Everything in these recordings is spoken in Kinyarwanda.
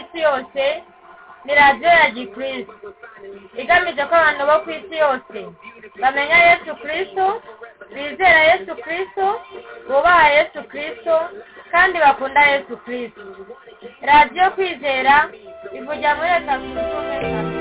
isi yose ni radiyo ya gikristo. Igamije ko abantu bo ku isi yose bamenya yesu kirisito bizera yesu kirisito bubaha yesu kirisito kandi bakunda yesu kirisito radiyo kwizera ivugira muri leta zunze ubumwe za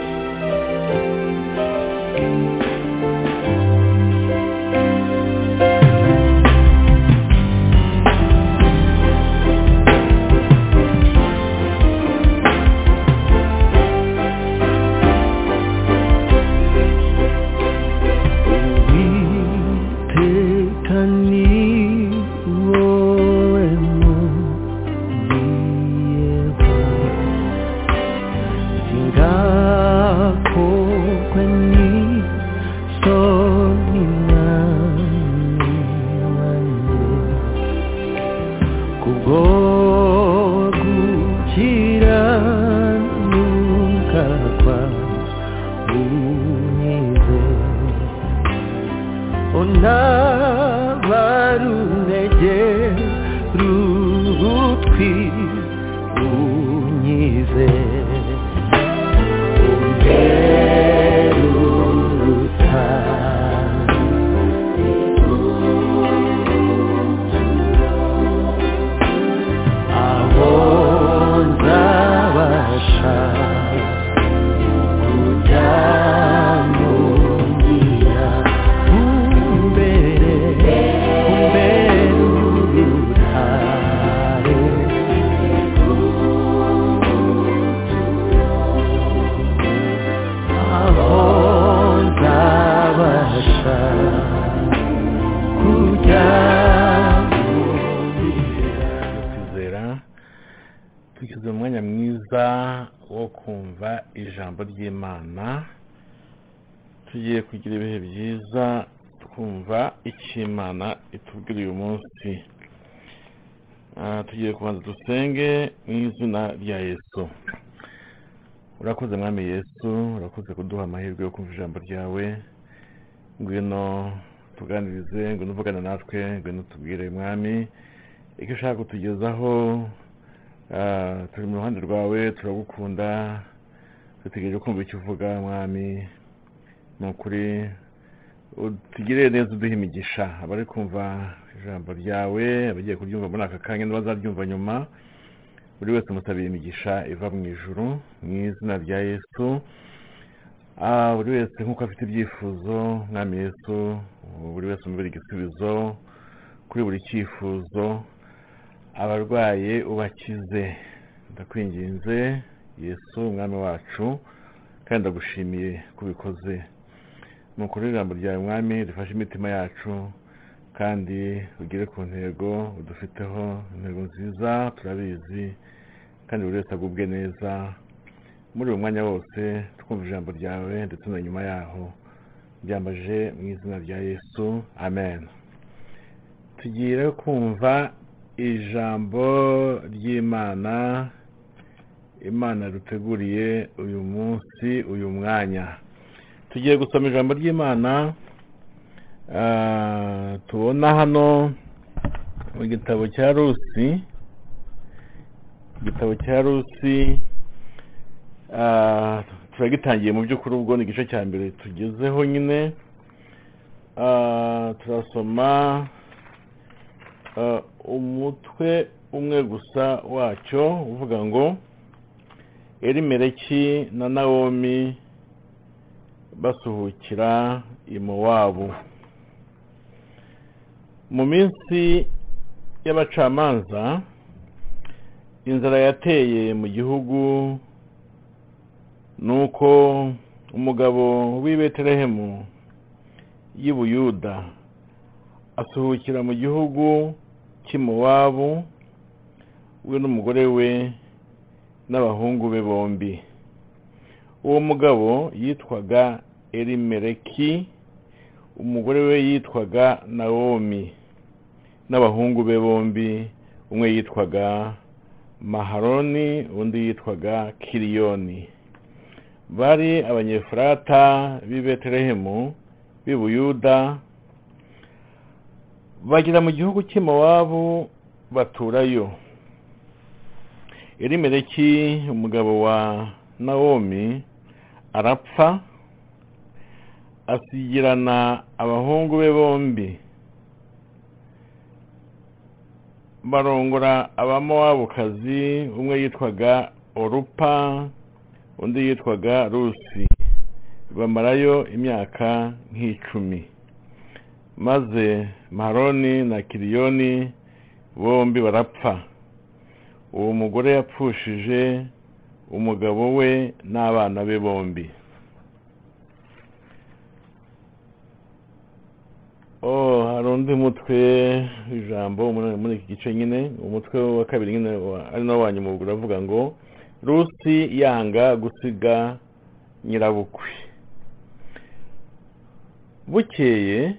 ry'imana tugiye kugira ibihe byiza twumva icyo imana itubwira uyu munsi. Ah, tugiye kubanza dusenge mu izina rya yesu. Urakoze mwami yesu urakoze kuduha amahirwe yo kumva ijambo ryawe. Ngwino tuganirize ngwino uvugana natwe ngwino tubwire mwami. Icyo ushaka kutugezaho ah, turi mu ruhande rwawe turagukunda. Dutegereje kumva icyo uvuga mwami ni ukuri utugirire neza uduhe imigisha. Abari kumva ijambo ryawe abagiye kuryumva muri aka kanya n'abazaryumva nyuma. Buri wese umusabiye imigisha iva mu ijuru mu izina rya yesu. Ah, buri wese nk'uko afite ibyifuzo mwami yesu buri wese umubera igisubizo kuri buri cyifuzo abarwaye ubakize. Ndakwinginze yesu umwami wacu kandi ndagushimiye ko ubikoze. Ni ukuri ijambo ryawe mwami rifashe imitima yacu kandi ugere ku ntego udufiteho intego nziza turabizi kandi buri wese agubwe neza. Muri uyu mwanya wose twumva ijambo ryawe ndetse na nyuma yaho byambaje mu izina rya yesu amen. Tugiye kumva ijambo ry'imana imana duteguriye uyu munsi uyu mwanya. Tugiye gusoma ijambo ry'imana ah, tubona hano mu gitabo cya rusi igitabo cya rusi ah, turagitangiye mu by'ukuri ubwo ni igice cya mbere tugezeho nyine. Ah, turasoma umutwe umwe gusa wacyo uvuga ngo elimeleki na nawomi basuhukira i mowabu. Mu minsi y'abacamanza inzara yateye mu gihugu nuko umugabo w'i betelehemu y'i buyuda asuhukira mu gihugu cy'i mowabu we n'umugore we n'abahungu be bombi. Uwo mugabo yitwaga elimeleki umugore we yitwaga nawomi n'abahungu be bombi umwe yitwaga maharoni undi yitwaga kiriyoni. Bari abanyefurata b'i betelehemu b'i buyuda bagera mu gihugu cy'i mowabu baturayo. Elimeleki umugabo wa nawomi arapfa asigirana abahungu be bombi. Barongora abamowabukazi umwe yitwaga orupa undi yitwaga rusi. Bamarayo imyaka nk'icumi. Maze maroni na kiriyoni bombi barapfa. Uwo mugore yapfushije umugabo we n'abana be bombi. Oh hari undi mutwe w'ijambo muri iki gice nyine umutwe wa kabiri nyine wa- ari nawo wanyuma ubwo uravuga ngo rusi yanga gusiga nyirabukwe. Bukeye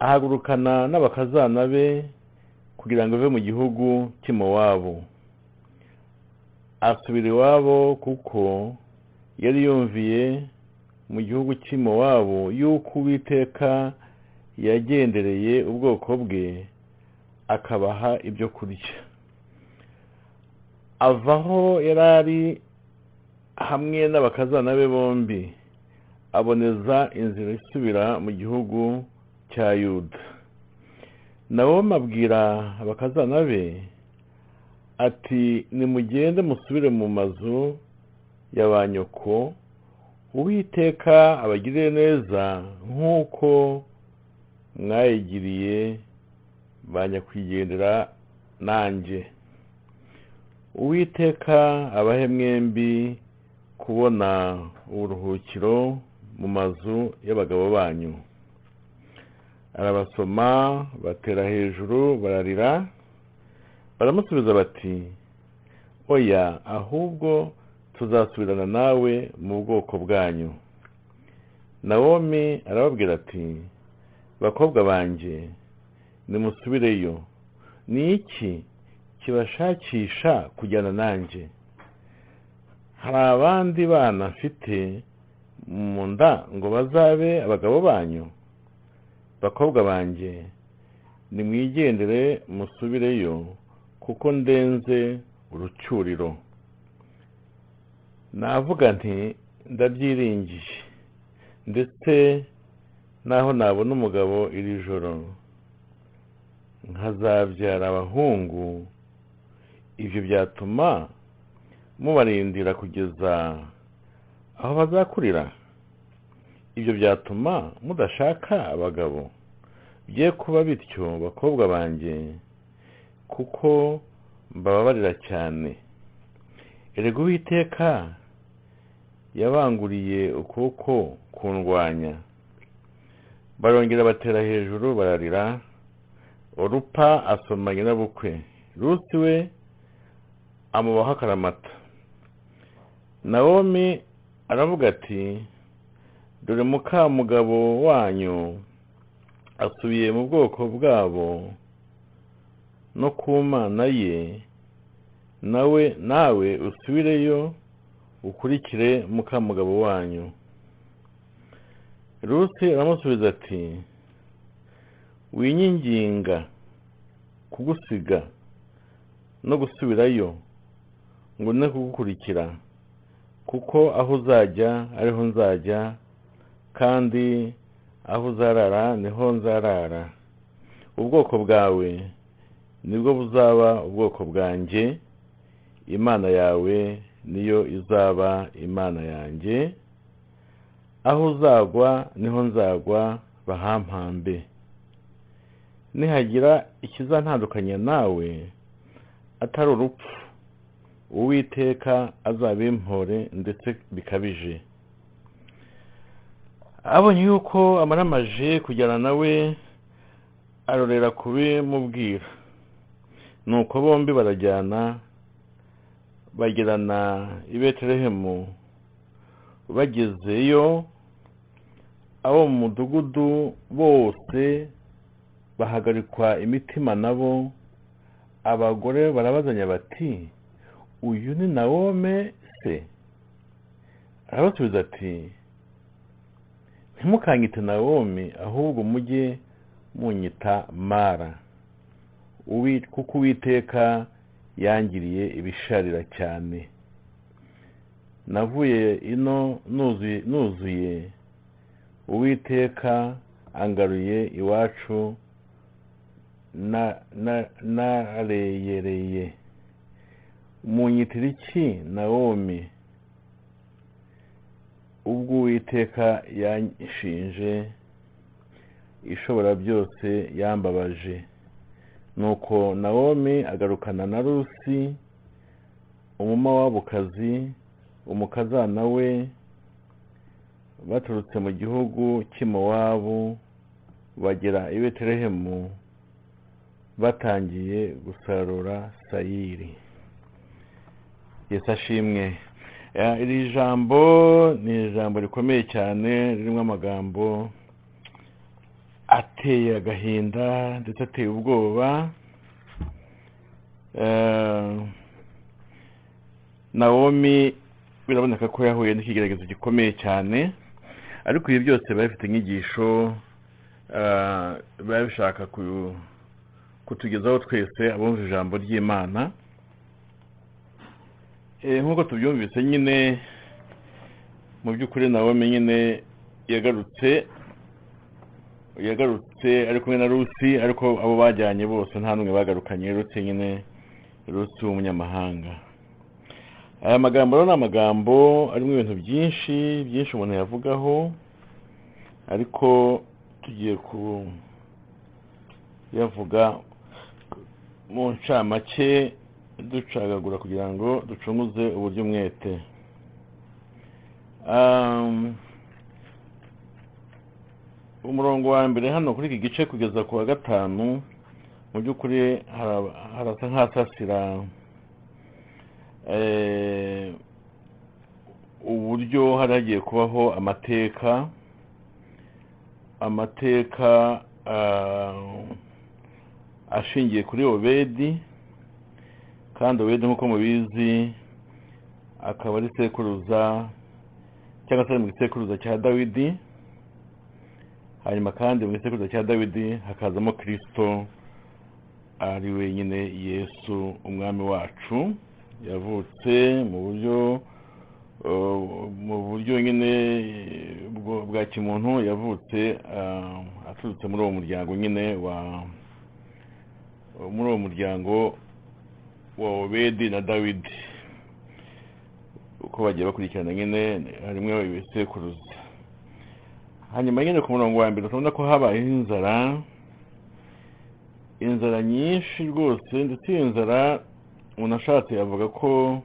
ahagurukana n'abakazana be kugira ngo ave mu gihugu cy'imowabu asubira iwabo kuko yari yumviye mu gihugu cy'imowabu y'uko uwiteka yagendereye ubwoko bwe akabaha ibyo kurya. Avaho yari ari hamwe n'abakazana be bombi aboneza inzira isubira mu gihugu cya yuda. Nabo mabwira abakazana be ati nimugende musubire mu mazu ya ba nyoko uwiteka abagirire neza nk'uko mwayigiriye ba nyakwigendera nanjye uwiteka abahe mwembi kubona uburuhukiro mu mazu y'abagabo banyu. Arabasoma batera hejuru bararira baramusubiza bati oya ahubwo tuzasubirana nawe mu bwoko bwanyu. Nawomi arababwira ati bakobwa banjye nimusubireyo. Ni iki kibashakisha kujyana nanjye hari abandi bana mfite mu nda ngo bazabe abagabo banyu? Bakobwa banjye nimwigendere musubireyo kuko ndenze urucyuriro navuga nti ndabyiringiye ndetse naho nabona umugabo iri joro. Nkazabyara abahungu ibyo byatuma mubarindira kugeza aho bazakurira. Ibyo byatuma mudashaka abagabo. Bye kuba bityo bakobwa banjye kuko mbababarira cyane. Erega uwiteka yabanguriye ukuboko kundwanya. Barongera batera hejuru bararira. Orupa asoma nyirabukwe rusi we amubaho akaramata. Nawomi aravuga ati dore mukamugabo wanyu asubiye mu bwoko bwabo no ku mana ye nawe nawe usubireyo ukurikire mukamugabo wanyu. Rusi aramusubiza ati winyinginga kugusiga no gusubirayo ngo ne kugukurikira kuko aho uzajya ariho nzajya kandi aho uzarara ni ho nzarara. Ubwoko bwawe ni bwo buzaba ubwoko bwanjye imana yawe niyo izaba imana yanjye. Aho uzagwa ni ho nzagwa bahampambe. Nihagira ikizantandukanya nawe atari urupfu. Uwiteka azabimpore ndetse bikabije. Abonye yuko amaramaje kujyana nawe arorera kubimubwira. Nuko bombi barajyana bagirana i betelehemu bagezeyo abo mu mudugudu bose bahagarikwa imitima nabo. Abagore barabazanya bati uyu ni nawome se? Arabasubiza ati ntimukanyite nawomi ahubwo mujye munyita mara. Kuko uwiteka yangiriye ibisharira cyane. Navuye ino nuzuye. Uwiteka angaruye iwacu na na nareyereye. Munyitira iki nawomi? Ubwo uwiteka yanshinje ishobora byose yambabaje. Nuko nawomi agarukana na rusi umumowabukazi umukazana we baturutse mu gihugu cy'imowabu bagera i betelehemu batangiye gusarura sayiri. Yesu ashimwe. Iri jambo ni ijambo rikomeye cyane ririmo amagambo ateye agahinda ndetse ateye ubwoba. Eh, nawomi biraboneka ko yahuye n'ikigeragezo gikomeye cyane ariko ibi byose biba bifite inyigisho eh, biba bishaka ku- kutugezaho twese abumva ijambo ry'imana. Eh, nk'uko tubyumvise nyine mu by'ukuri nawomi nyine yagarutse yagarutse ari kumwe na rusi ariko abo bajyanye bose nta n'umwe bagarukanye. Rusi nyine rusi w'umunyamahanga. Aya magambo rero ni amagambo arimo ibintu byinshi byinshi umuntu yavugaho ariko tugiye ku yavuga mu ncamake ducagagura kugira ngo ducunguze uburyo umwete Um, umurongo wa mbere hano kuri iki gice kugeza ku wa gatanu mu by'ukuri hara- harasa nk'ahasasira eh, uburyo hari hagiye kubaho amateka amateka ah, ashingiye kuri obedi kandi obedi nk'uko mubizi akaba ari sekuruza cyangwa se ari mu gisekuruza cya dawidi. Hanyuma kandi mu gisekuruza cya dawidi hakazamo kirisito ari wenyine yesu umwami wacu. Yavutse mu buryo mu buryo nyine bwa kimuntu yavutse uh, aturutse muri uwo muryango nyine wa muri uwo muryango wa obedi na dawidi. Uko bagiye bakurikirana nyine harimo ibisekuruza. Hanyuma nyine ku murongo wa mbere turabona ko habayeho inzara. Inzara nyinshi rwose ndetse iyo nzara umuntu ashatse yavuga ko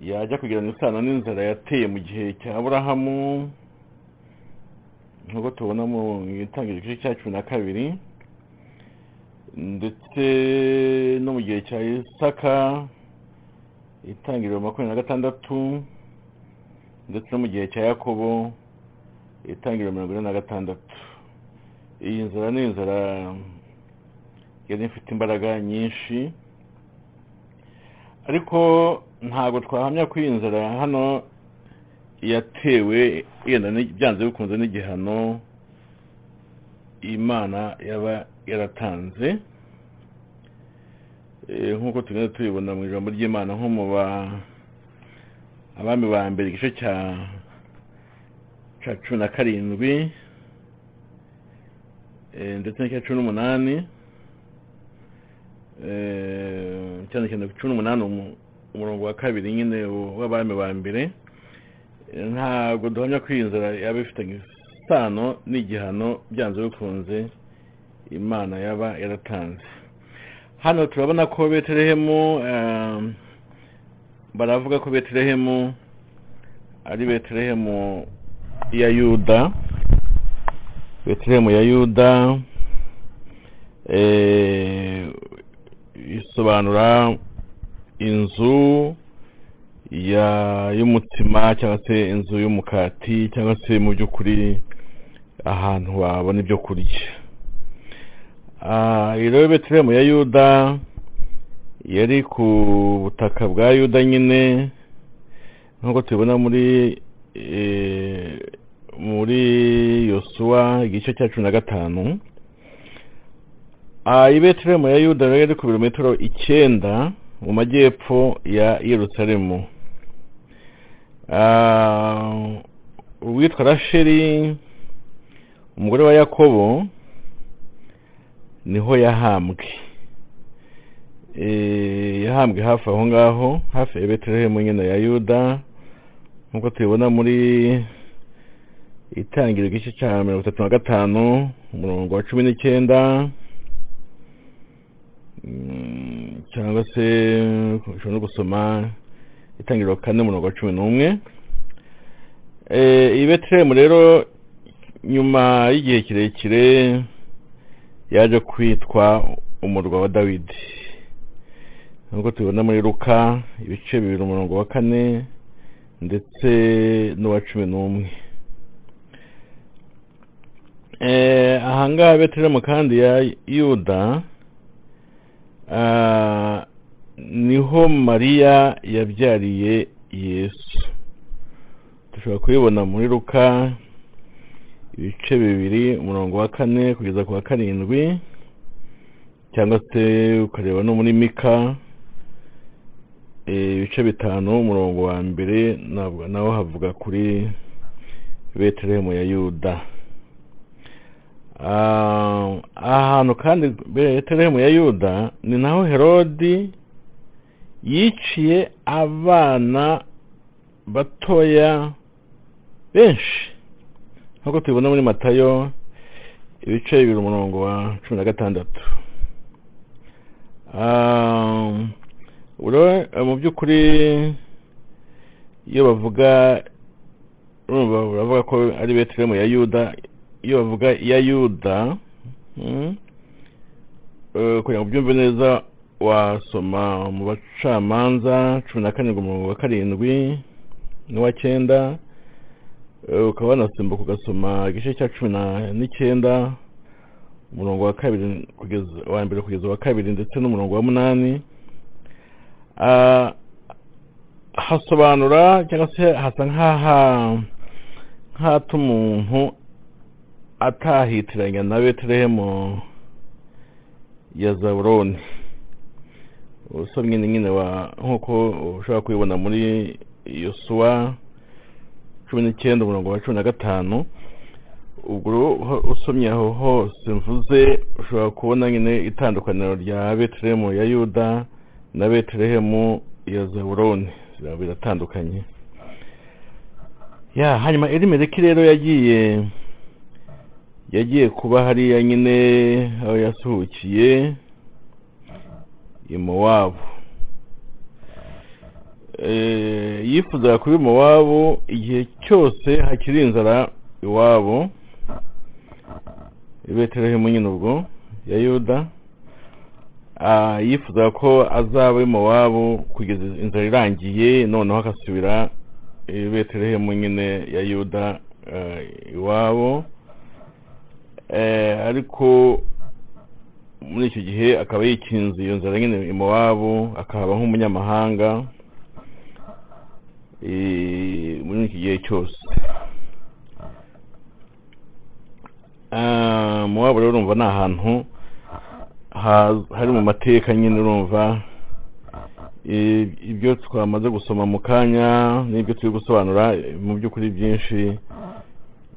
yajya kugirana isano n'inzara yateye mu gihe cya aburahamu. Nk'uko tubona mu itangiriro cya na kabiri ndetse no mu gihe cya isaka itangiriro makumyabiri na gatandatu ndetse no mu gihe cya yakobo itangiriro mirongo ine na gatandatu. Iyi nzara ni inzara yari ifite imbaraga nyinshi ariko ntabwo twahamya ko iyi nzara hano yatewe yenda byanze bikunze n'igihano imana yaba yaratanze. Eh, nk'uko tugenda tubibona mu ijambo ry'imana nko mu ba abami ba mbere igice cya cya cumi na karindwi eh, ndetse n'icya cumi n'umunani eh, cyane cyane cumi n'umunani umu- umurongo wa kabiri nyine w'abami ba mbere ntabwo duhamya ko iyi nzara yaba ifitanye isano n'igihano byanze bikunze imana yaba yaratanze. Hano turabona ko betelehemu eh, baravuga ko betelehemu ari betelehemu ya yuda. Betelehemu ya yuda eh, isobanura inzu ya y'umutsima cyangwa se inzu y'umukati cyangwa se mu by'ukuri ahantu wabona ibyo kurya. Rero betelehemu ya yuda yari ku butaka bwa yuda nyine nk'uko tubibona muri eh, muri yosuwa igice cya cumi na gatanu. Iyi betelehemu ya yuda yari ku birometero icyenda mu majyepfo ya yerusalemu. Ah, uwitwa rasheli umugore wa yakobo ni ho yahambwe. Eh, yahambwe hafi aho ngaho hafi ya betelehemu nyine ya yuda. Nk'uko tubibona muri itangiro igice cya mirongo itatu na gatanu umurongo wa cumi n'icyenda Mm, cyangwa se ushobora no gusoma itangiriro kane umurongo wa cumi n'umwe. Eh, iyi betelehemu rero nyuma y'igihe kirekire yaje kwitwa umurwa wa dawidi. Nk'uko tubibona muri luka ibice bibiri umurongo wa kane ndetse n'uwa cumi n'umwe. Eh, ahangaha betelehemu kandi ya yuda ah, ni ho mariya yabyariye yesu. Dushobora kubibona muri luka. Ibice bibiri umurongo wa kane kugeza ku wa karindwi cyangwa se ukareba no muri mika eh, ibice bitanu umurongo wa mbere naho havuga kuri betelehemu ya yuda. Ah, ahantu kandi betelehemu ya yuda ni naho herodi yiciye abana batoya benshi. Nk'uko tubibona muri matayo ibice bibiri umurongo wa cumi na gatandatu. Uro- eh, mu by'ukuri iyo bavuga baravuga ko ari betelehemu ya yuda iyo bavuga ya yuda mm, eh, kugira ngo ubyumve neza wasoma mu bacamanza cumi na karindwi umurongo wa karindwi n'uwa cyenda ukaba wanasimbuka ugasoma igice cya cumi n'icyenda umurongo wa kabiri kugeza wa mbere kugeza uwa kabiri ndetse n'umurongo wa munani. Ah, hasobanura cyangwa se hasa nk'aha nk'ahatuma umuntu atahitiranya na betelehemu ya zabuloni. Usomye nyine wa nk'uko ushobora kubibona muri yosuwa. Cumi n'icyenda umurongo wa cumi na gatanu ubwo usomye aho hose mvuze ushobora kubona nyine itandukaniro rya betelehemu ya yuda na betelehemu ya ziraba biratandukanye. Ya hanyuma elimeleki rero yagiye yagiye kuba hariya nyine aho yasuhukiye i mowabu. Yifuzaga kuba i mowabu igihe cyose hakiri inzara iwabo. I betelehemu nyine ubwo ya yuda. Ah, yifuzaga ko azaba i mowabu kugeza inzara irangiye noneho agasubira i betelehemu nyine ya yuda eh, iwabo. Eh, ariko muri icyo gihe akaba yikinze iyo nzara nyine i mowabu akahaba nk'umunyamahanga. eh, muri iki gihe cyose. Ah, mowabu rero urumva ni ahantu ha- hari mu mateka nyine urumva Eh, ibyo twamaze gusoma mu kanya n'ibyo turi gusobanura eh, mu by'ukuri byinshi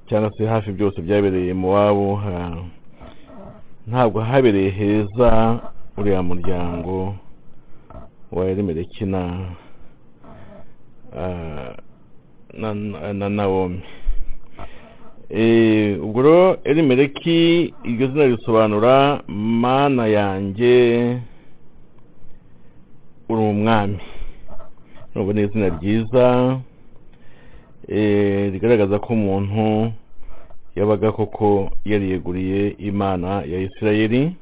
cyangwa se hafi byose byabereye mu wabo ntabwo habereye heza uriya muryango wa ah, na na- na nawomi ubwo rero elimeleki iryo zina risobanura mana yanjye uri umwami urumva ni izina ryiza rigaragaza ko umuntu yabaga koko yariyeguriye imana ya isirayeli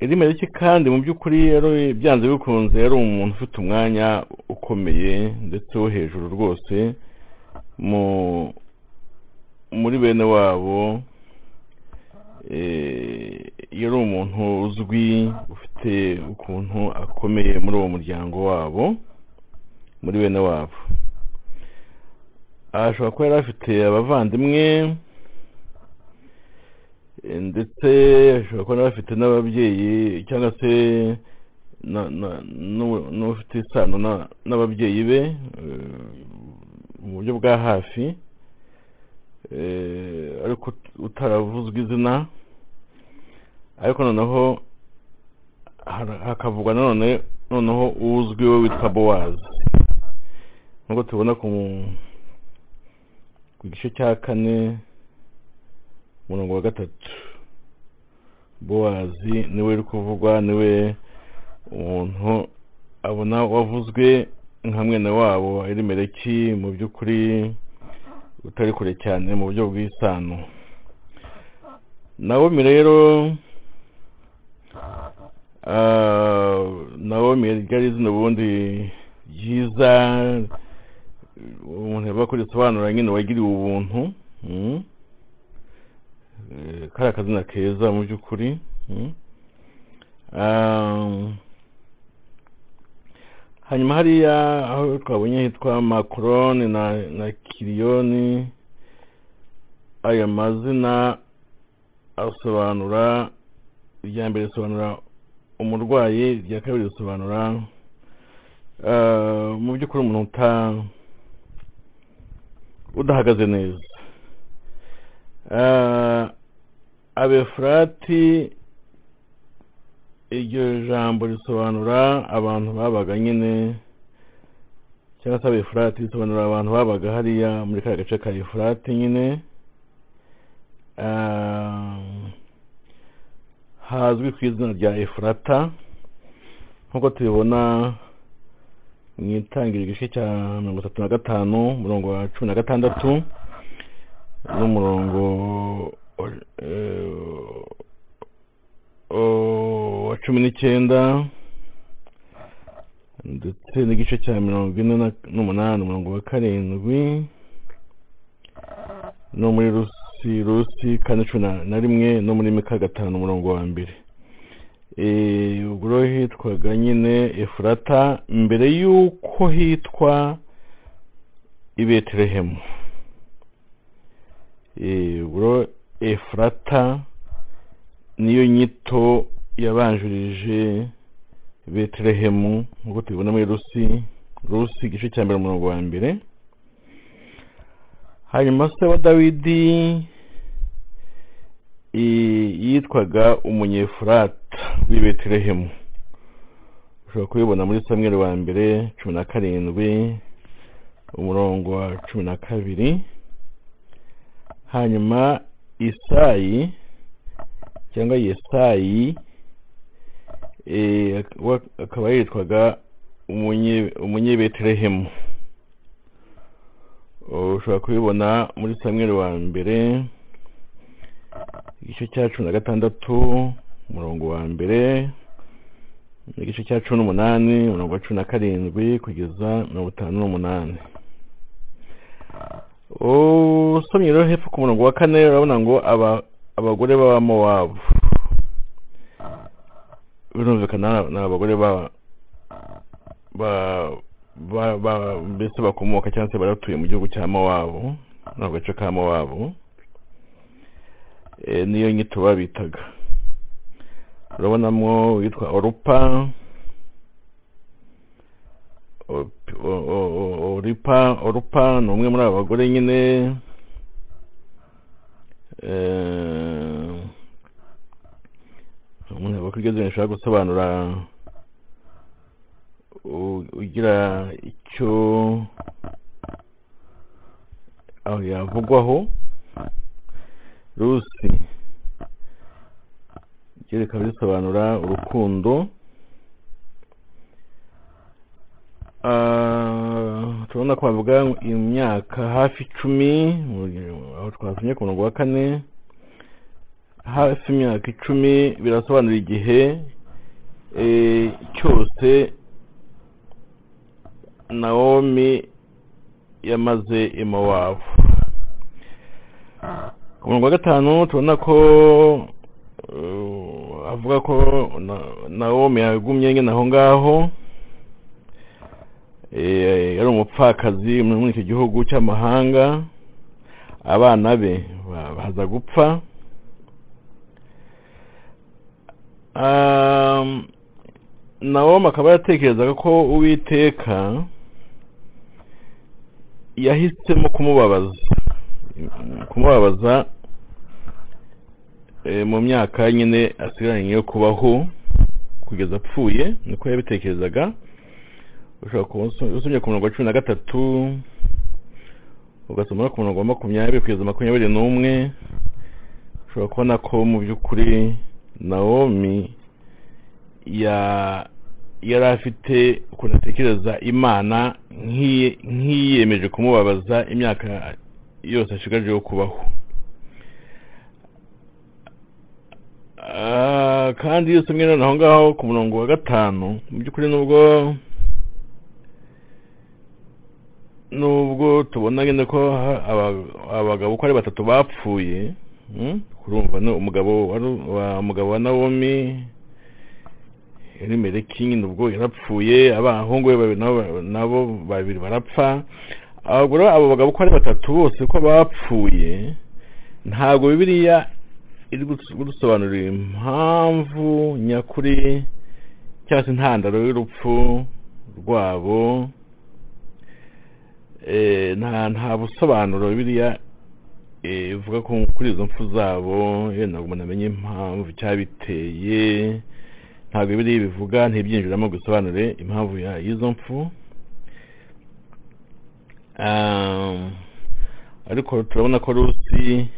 Um, elimeleki kandi mu by'ukuri yari byanze bikunze yari umuntu ufite umwanya ukomeye ndetse wo hejuru rwose mu muri bene wabo eh, yari umuntu uzwi ufite ukuntu akomeye muri uwo muryango wabo muri bene wabo. Ashobora kuba yari afite abavandimwe ndetse ashobora kuba bafite n'ababyeyi cyangwa se n'ufite isano na- n'ababyeyi be eh, mu buryo bwa hafi eh, ariko ut- utaravuzwe izina ariko noneho hakavugwa nanone noneho uzwi we witwa bowazi nk'uko tubona ku gice cya kane umurongo wa gatatu. Bowazi ni we uri kuvugwa ni we umuntu abona wavuzwe nka mwene wabo elimeleki mu by'ukuri utari kure cyane mu buryo bw'isano. Nawomi rero ah, nawomi ryari izina ubundi ryiza umuntu yaba kurisobanura nyine wagiriwe ubuntu Eh, kari akazina keza mu by'ukuri mm. Ah, hanyuma hariya aho twabonye hitwa makoroni na kiriyoni aya mazina asobanura irya mbere risobanura umurwayi irya kabiri risobanura ah, mu by'ukuri umuntu udahagaze neza Ah, abefurati iryo jambo risobanura abantu babaga nyine cyangwa se abefurati risobanura abantu babaga hariya muri kariya gace ka efurati nyine. Ah, hazwi ku izina rya efurata nk'uko tubibona mu itangira igice cya mirongo itatu na gatanu umurongo wa cumi na gatandatu n'umurongo wa cumi n'icyenda ndetse n'igice cya mirongo ine na- n'umunani umurongo wa karindwi no muri rusi rusi kane cumi na- rimwe no muri mika gatanu umurongo wa mbere ubwo rero hitwaga nyine efurata mbere y'uko hitwa i betelehemu Eh, ubwo rero efurata niyo nyito yabanjirije betelehemu nk'uko tubibona muri rusi rusi igice cya mbere umurongo wa mbere. Hanyuma se wa dawidi yitwaga umunyefurata w'i betelehemu ushobora kubibona muri samweri wa mbere cumi na karindwi umurongo wa cumi na kabiri. Hanyuma isayi cyangwa yesayi eh, akaba yitwaga umunye- umunyebetelehemu ushobora kubibona muri samweri wa mbere igice cya cumi na gatandatu umurongo wa mbere igice cya cumi n'umunani umurongo wa cumi na karindwi kugeza mirongo itanu n'umunani. Usomye rero hepfo ku murongo wa kane urabona ngo aba abagore b'abamowabu birumvikana ni abagore ba ba ba ba mbese bakomoka cyangwa se baratuye mu gihugu cya mowabu ni agace ka mowabu Eh, niyo nyito babitaga. Urabonamo witwa orupa. Orupa ni umwe muri aba bagore nyine umuntu iryo zina rishobora gusobanura ugira icyo aho yavugwaho rusi ryo rikaba risobanura urukundo turabona ko bavuga imyaka hafi icumi aho twasomye ku murongo wa kane hafi imyaka icumi birasobanura igihe eh, cyose nawomi yamaze i mowabu. Ku murongo wa gatanu tubona ko uh, avuga ko na- nawomi yagumye nyine aho ngaho. Eh, yari umupfakazi muri icyo gihugu cy'amahanga. Abana be ba- baza gupfa. Um, nawomi akaba yatekerezaga ko uwiteka yahisemo kumubabaza. Kumubabaza eh, mu myaka nyine asigaranye yo kubaho kugeza apfuye niko yabitekerezaga. Ushobora kuba uso- usomye ku murongo wa cumi na gatatu ugasoma no ku murongo wa makumyabiri kugeza makumyabiri n'umwe ushobora kubona ko mu by'ukuri nawomi ya yari afite ukuntu atekereza imana nk'iyiyemeje kumubabaza imyaka yose ashigaje yo kubaho. Ah, kandi iyo usomye noneho ngaho ku murongo wa gatanu mu by'ukuri nubwo nubwo tubona nyine ko abagabo uko ari batatu bapfuye mm, kurumva ni umugabo wa nawomi elimeleki nyine ubwo yarapfuye abahungu be babiri nabo babiri barapfa. Rero abo bagabo uko ari batatu bose ko bapfuye ntabwo bibiliya iri kudusobanurira impamvu nyakuri cyangwa se intandaro y'urupfu rwabo. Nta nta busobanuro bibiliya eh, ivuga ko kuri izo mpfu zabo yenda ngo umuntu amenye impamvu cyabiteye ntabwo bibiliya bivuga ntibyinjiramo ngo isobanure impamvu y'izo mpfu. Ariko turabona ko rusi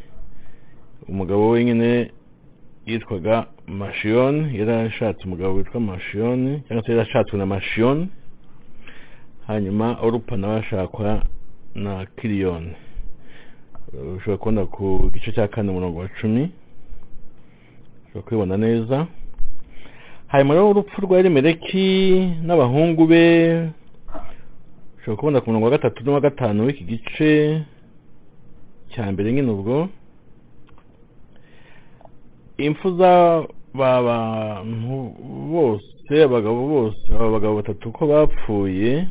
umugabo we nyine yitwaga mashiyoni yari ashatse umugabo witwa mashiyoni cyangwa se yari ashatswe na mashiyoni hanyuma orupa nawe ashakwa na kiriyoni ushobora kubona ku gice cya kane umurongo wa cumi. Ushobora kubibona neza. Hanyuma rero urupfu rwa elimeleki n'abahungu be ushobora kubona ku murongo wa gatatu n'uwa gatanu w'iki gice. Cya mbere nyine ubwo impfu z'aba bantu bose abagabo bose aba bagabo batatu ko bapfuye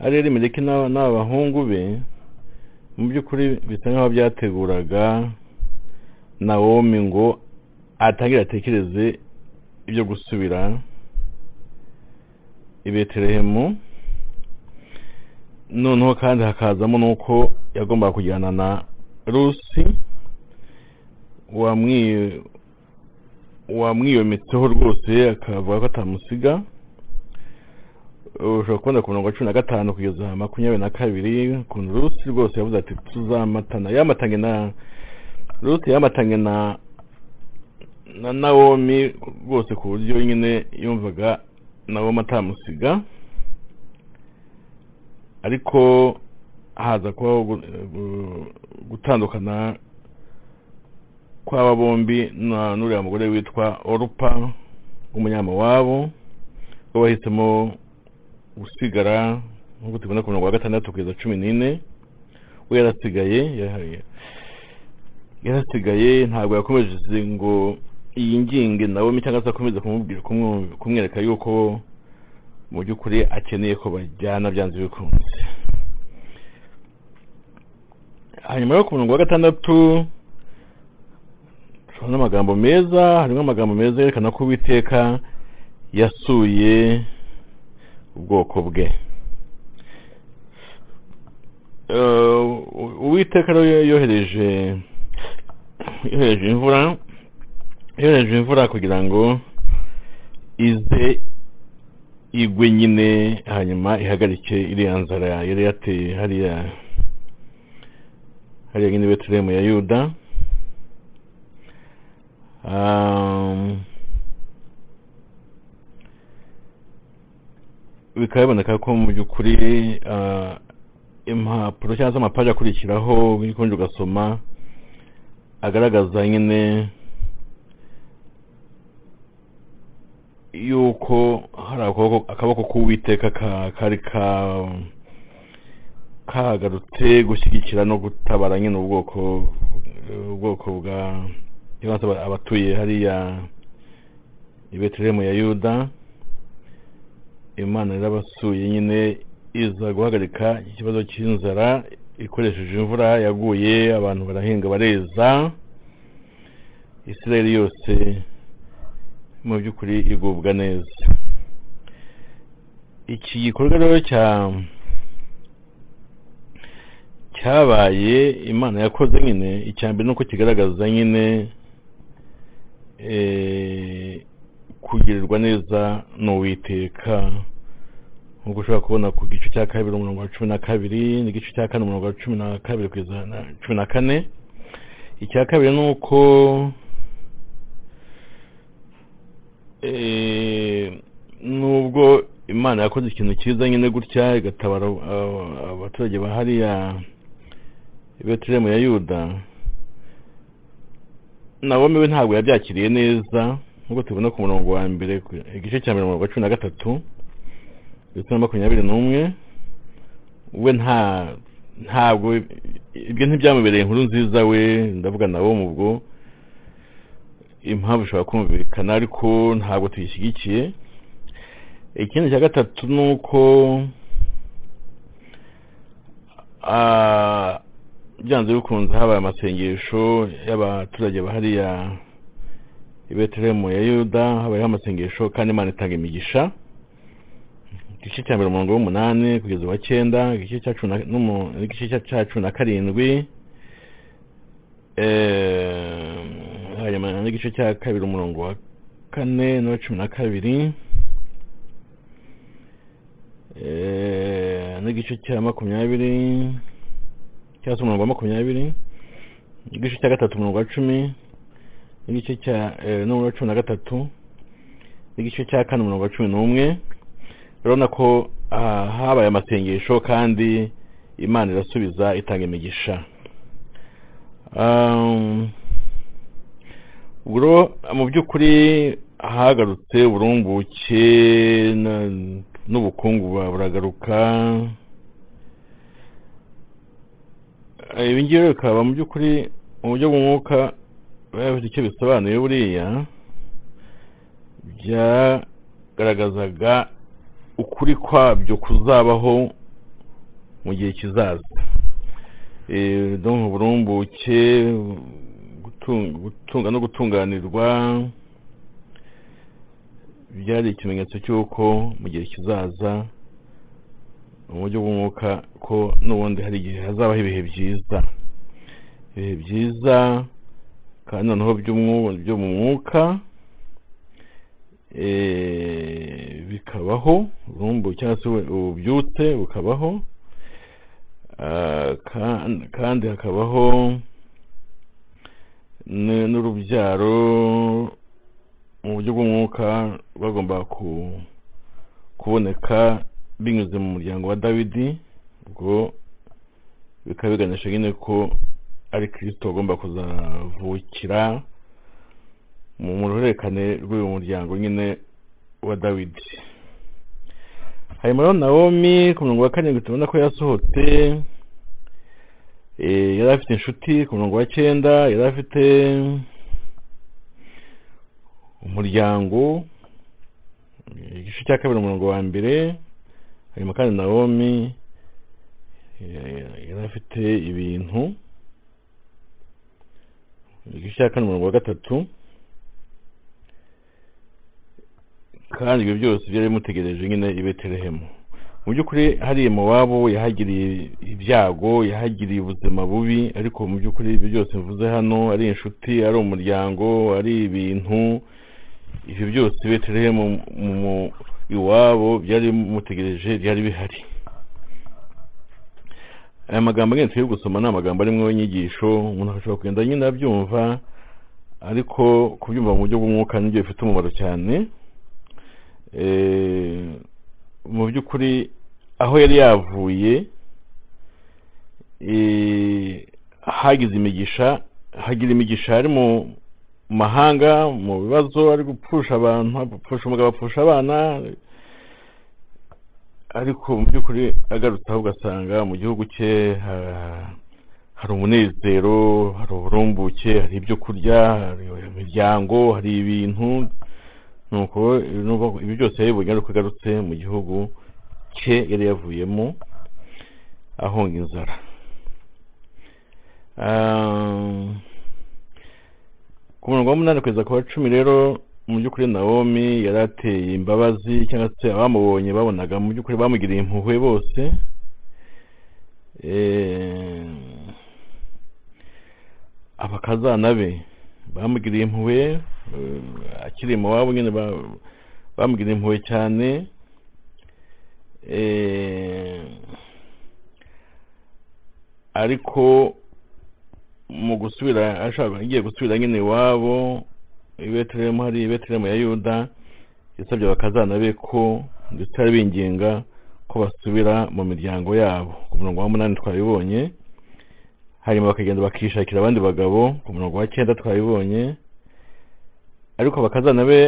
ari elimeleki n'aba bahungu be mu by'ukuri bisa nk'aho byateguraga nawomi ngo atangire atekereze ibyo gusubira i betelehemu. Noneho kandi hakazamo n'uko yagombaga kujyana na rusi wamwi wamwiyometseho rwose akavuga ko atamusiga. Ushobora kubona ku murongo wa cumi na gatanu kugeza makumyabiri na kabiri ukuntu rusi rwose yavuze ati tuzamatana. Yamatanye na rusi yamatanye na na nawomi rwose ku buryo nyine yumvaga nawomi atamusiga. Ariko haza kubaho gu- gu- gutandukana kw'aba bombi na n'uriya mugore witwa orupa w'umunyamawabo we wahisemo gusigara nk'uko tubona ku murongo wa gatandatu kugeza cumi n'ine we yarasigaye yarasigaye ntabwo yakomeje ngo yinginge nawe cyangwa se akomeze kumubwira kumwereka yuko mu by'ukuri akeneye ko bajyana byanze bikunze. Hanyuma yo ku murongo wa gatandatu turabona amagambo meza harimo amagambo meza yerekana ko uwiteka yasuye ubwoko bwe. Uwiteka yohereje yohereje imvura yohereje imvura kugira ngo ize igwe nyine hanyuma ihagarike iriya nzara yari yateye hariya hariya nyine betelehemu ya yuda. Bikaba biboneka ko mu by'ukuri ah, impapuro cyangwa se amapaji akurikiraho wikonje ugasoma agaragaza nyine yuko hari akaboko k'uwiteka ka- kari ka kagarutse gushyigikira no gutabara nyine ubwoko ubwoko bwa abatuye hariya i betelehemu ya yuda. Imana yarabasuye nyine iza guhagarika ikibazo cy'inzara ikoresheje imvura yaguye abantu barahinga bareza. Isirayeli yose mu by'ukuri igubwa neza. Iki gikorwa rero cya cyabaye imana yakoze nyine icya mbere ni uko kigaragaza nyine eh, kugirirwa neza n'uwiteka. Nk'uko ushobora kubona ku gice cya kabiri umurongo wa cumi na kabiri n'igice cya kane umurongo wa cumi na kabiri kugeza na cumi na kane icya kabiri ni uko eh, nubwo imana yakoze ikintu cyiza nyine gutya igatabara aba- abaturage ba hariya i betelehemu ya yuda nawomi we ntabwo yabyakiriye neza nk'uko tubona ku murongo wa mbere ku- igice cya wa cumi na gatatu ndetse na makumyabiri n'umwe we nta ntabwo ibyo ntibyamubereye inkuru nziza we ndavuga nawo mu bwo impamvu ishobora kumvikana ariko ntabwo tuyishyigikiye. Ikindi cya gatatu ni uko byanze bikunze habaye amasengesho y'abaturage ba hariya i betelehemu ya yuda habayeho amasengesho kandi imana itanga imigisha. Igice cya mbere umurongo w'umunani kugeza uwa cyenda igice cya cumi na- karindwi eh, n'igice cya kabiri umurongo wa kane n'uwa cumi na kabiri eh, n'igice cya makumyabiri cyangwa se umurongo wa makumyabiri igice cya gatatu umurongo wa cumi n'igice cya eh, n'umurongo wa cumi na gatatu n'igice cya kane umurongo wa cumi n'umwe urabona ko ah, habaye amasengesho kandi imana irasubiza itanga imigisha. Um, ubwo rero mu by'ukuri hagarutse uburumbuke n'ubukungu bu- buragaruka. Ibi ngibi bikaba mu by'ukuri mu buryo bw'umwuka biba bifite icyo bisobanuye buriya byagaragazaga ukuri kwabyo kuzabaho mu gihe kizaza. Eh, uburumbuke gutunga no gutunganirwa byari ikimenyetso cy'uko mu gihe kizaza mu buryo bw'umwuka ko n'ubundi hari igihe hazabaho ibihe byiza. Ibihe byiza kandi noneho byo mu mwuka bikabaho urumbu cyangwa se ububyutse bukabaho Ah, kan- kandi hakabaho n'urubyaro mu buryo bw'umwuka bagomba ku- kuboneka binyuze mu muryango wa dawidi ubwo bikaba biganisha nyine ko ari kirisito agomba kuzavukira mu ruhererekane rw'uyu muryango nyine wa dawidi. Hanyuma rero nawomi ku murongo wa karindwi tubona ko yasohotse eh, yari afite inshuti ku murongo wa cyenda yari afite umuryango igice cya kabiri umurongo wa mbere hanyuma kandi nawomi eh, yari afite ibintu igice cya kane umurongo wa gatatu. Kandi ibyo byose byari bimutegereje nyine i betelehemu. Mu by'ukuri hariya wabo yahagiriye ibyago yahagiriye ubuzima bubi ariko mu by'ukuri ibyo byose mvuze hano ari inshuti ari umuryango ari ibintu ibyo byose betelehemu mu- mu- iwabo byari bimutegereje byari bihari. Aya magambo nyine turi gusoma ni amagambo arimwo inyigisho umuntu ashobora kugenda nyine abyumva ariko kubyumva mu buryo bw'umwuka ni byo bifite umumaro cyane. Mu by'ukuri aho yari yavuye eh, hagize imigisha hagira imigisha ari mu mahanga mu bibazo ari gupfusha abantu apfusha umugabo apfusha abana ariko mu by'ukuri agarutse aho ugasanga mu gihugu cye ha- hari umunezero hari uburumbuke hari ibyo kurya hari imiryango hari ibintu nuko ibi byose ariko agarutse mu gihugu cye yari yavuyemo ahonga inzara. Ku murongo w'umunani kugeza ku wa cumi rero mu by'ukuri nawomi yari ateye imbabazi cyangwa se abamubonye babonaga mu by'ukuri bamugiriye impuhwe bose. Abakazana be bamugiriye impuhwe eh, akiri mu wabo nyine ba- bamugiriye impuhwe cyane. Eh, ariko mu gusubira ashaka agiye gusubira nyine iwabo i betelehemu hari i betelehemu ya yuda yasabye abakazana be ko ndetse binginga ko basubira mu miryango yabo ku murongo wa munani twabibonye. Hanyuma bakagenda bakishakira abandi bagabo ku murongo wa cyenda twabibonye ariko abakazana be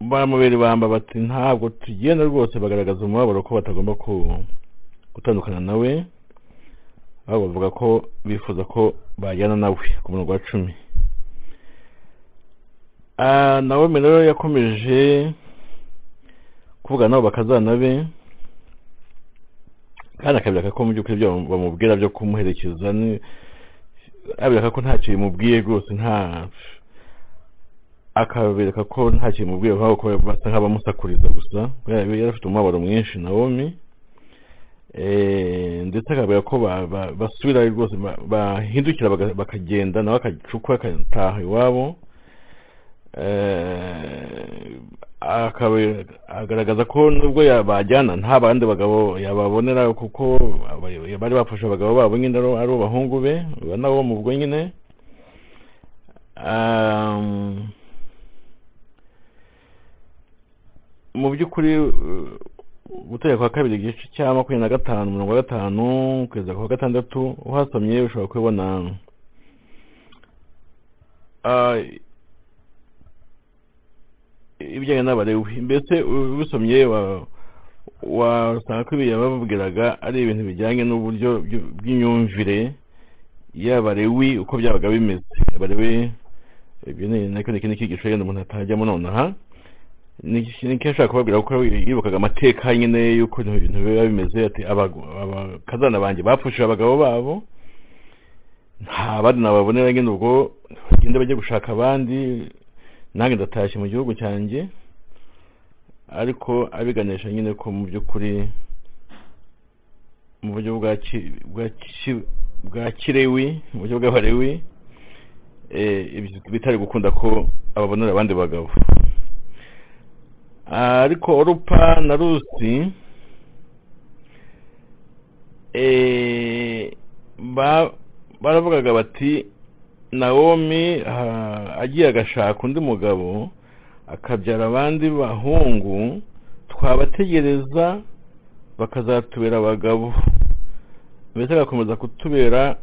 baramubera ibamba bati ntabwo tugenda rwose bagaragaza umubabaro ko batagomba gutandukana nawe aho bavuga ko bifuza ko bajyana nawe ku murongo wa cumi. Ah, nawomi rero yakomeje kuvugana nabo bakazana be. Kandi akabereka ko mu by'ukuri ibyo bamubwira byo kumuherekeza abereka ko ntacyo bimubwiye rwose nta akabereka ko ntacyo bimubwiye nk'aho ko basa nk'abamusakuriza gusa kubera yari afite umubabaro mwinshi nawomi Eh, ndetse akavuga ko ba- ba- basubira rwose ba- bahindukira bakagenda nawe akacukwa akataha iwabo agaragaza ko nubwo yabajyana nta bandi bagabo yababonera kuko bari bafashe abagabo babo nyine ari abahungu be nabo mu bwo nyine. Mu by'ukuri gutegeka kwa kabiri igice cya makumyabiri na gatanu mirongo gatanu kugeza ku wa gatandatu uhasomye ushobora kubibona ah, ibijyanye n'abalewi mbese ubisomye wa- wasanga ko ibi yababwiraga ari ibintu bijyanye n'uburyo bw'imyumvire y'abalewi uko byabaga bimeze. Abalewi ibyo ni ikindi cyigisho yenda umuntu atajyamo nonaha. Ni kenshi ashaka kubabwira ko yibukaga amateka nyine y'uko ibintu biba bimeze ati abakazana banjye bapfushije abagabo babo. Nta bandi nababonera nyine ubwo bagenda bajya gushaka abandi. Nanjye ndatashye mu gihugu cyanjye ariko abiganisha nyine ko mu by'ukuri mu buryo bwa ki- bwa ki- bwa kirewi mu buryo bw'abarewi eh, bitari gukunda ko ababonera abandi bagabo. Ariko orupa na rusi eh, ba- baravugaga bati nawomi agiye agashaka undi mugabo akabyara abandi bahungu twabategereza bakazatubera abagabo. Mbese agakomeza kutubera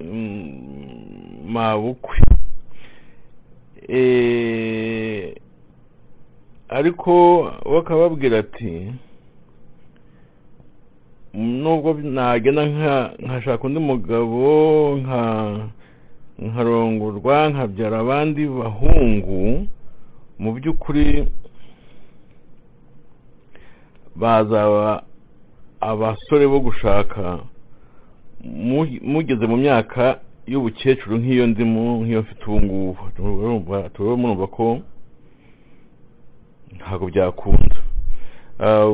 mm, mabukwe Eh, ariko we akababwira ati nubwo nagenda nka- nkashaka undi mugabo nka nkarongorwa nkabyara abandi bahungu mu by'ukuri bazaba abasore bo gushaka mu- mugeze mu myaka y'ubukecuru nk'iyo ndimo nk'iyo mfite ubu ngubu. Murumva ko ntabwo byakunda.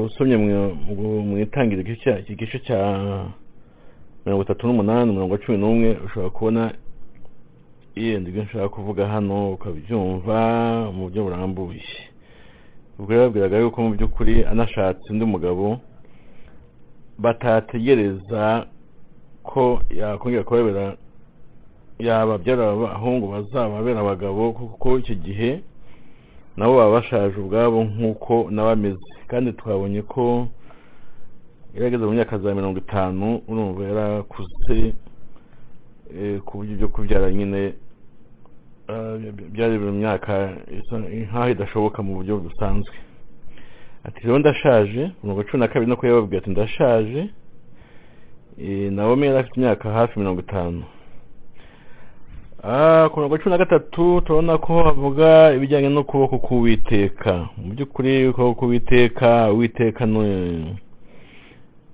Usomye mu- itangira igice cya mirongo itatu n'umunani mirongo cumi n'umwe ushobora kubona yenda ibyo nshaka kuvuga hano ukabyumva mu buryo burambuye ubwo yababwiraga yuko mu by'ukuri anashatse undi mugabo batategereza ko yakongera kubabera yababyara abahungu bazababera abagabo kuko icyo gihe nabo baba bashaje ubwabo nk'uko nawe ameze kandi twabonye ko yarageze mu myaka za mirongo itanu urumva yarakuze eh, ku buryo byo kubyara nyine ah, byari mu myaka nkaho idashoboka mu buryo busanzwe. Ati rero ndashaje. Mirongo cumi na kabiri no yababwiye ati ndashaje. Eh, nawomi yari afite imyaka hafi mirongo itanu. Ku mirongo cumi na gatatu turabona ko havuga ibijyanye n'ukuboko k'uwiteka mu by'ukuri ukuboko k'uwiteka uwiteka ni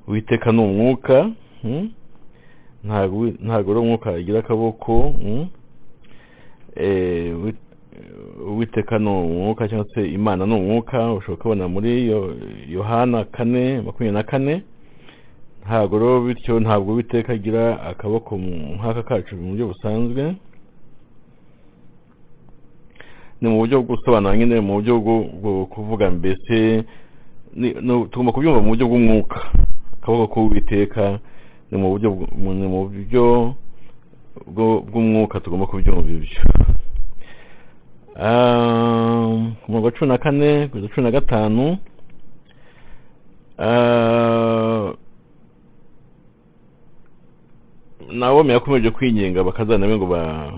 uwiteka ni umwuka hmm? ntabwo ari umwuka agira akaboko hmm? Eh, wi- uwiteka ni umwuka cyangwa se imana ni umwuka ushobora kubona muri Yo- yohana kane makumyabiri na kane ntabwo rero bityo ntabwo uwiteka agira akaboko nk'aka kacu mu buryo busanzwe ni mu buryo bwo gusobanura nyine mu buryo bwo kuvuga mbese tugomba kubyumva mu buryo bw'umwuka buryo bw- mu- ni mu buryo bw'umwuka tugomba kubyumva ibyo ku murongo wa cumi na kane kugeza cumi na gatanu nawomi yakomeje kwinginga bakazana ngo ba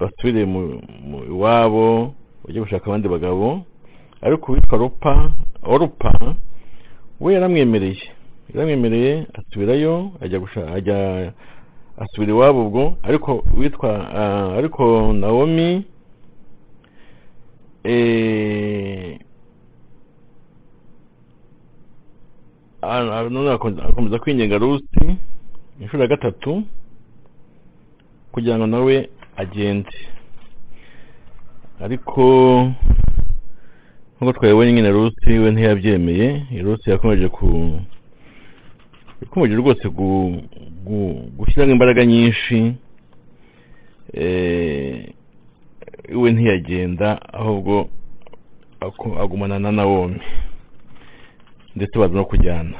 basubire mu iwabo bajye gushaka abandi bagabo ariko uwitwa rupa orupa we yaramwemereye. Yaramwemereye asubirayo ajya gushaka ajya asubira iwabo ubwo ariko witwa ariko nawomi ah, none akomeza kwinginga rusi inshuro ya gatatu kugira ngo nawe agende ariko nk'uko twabibonye nyine rusi we ntiyabyemeye. Rusi yakomeje ku yakomeje rwose gu- gu- gushyiramo imbaraga nyinshi. Eh, we ntiyagenda ahubwo agumana na nawomi ndetse baza no kujyana.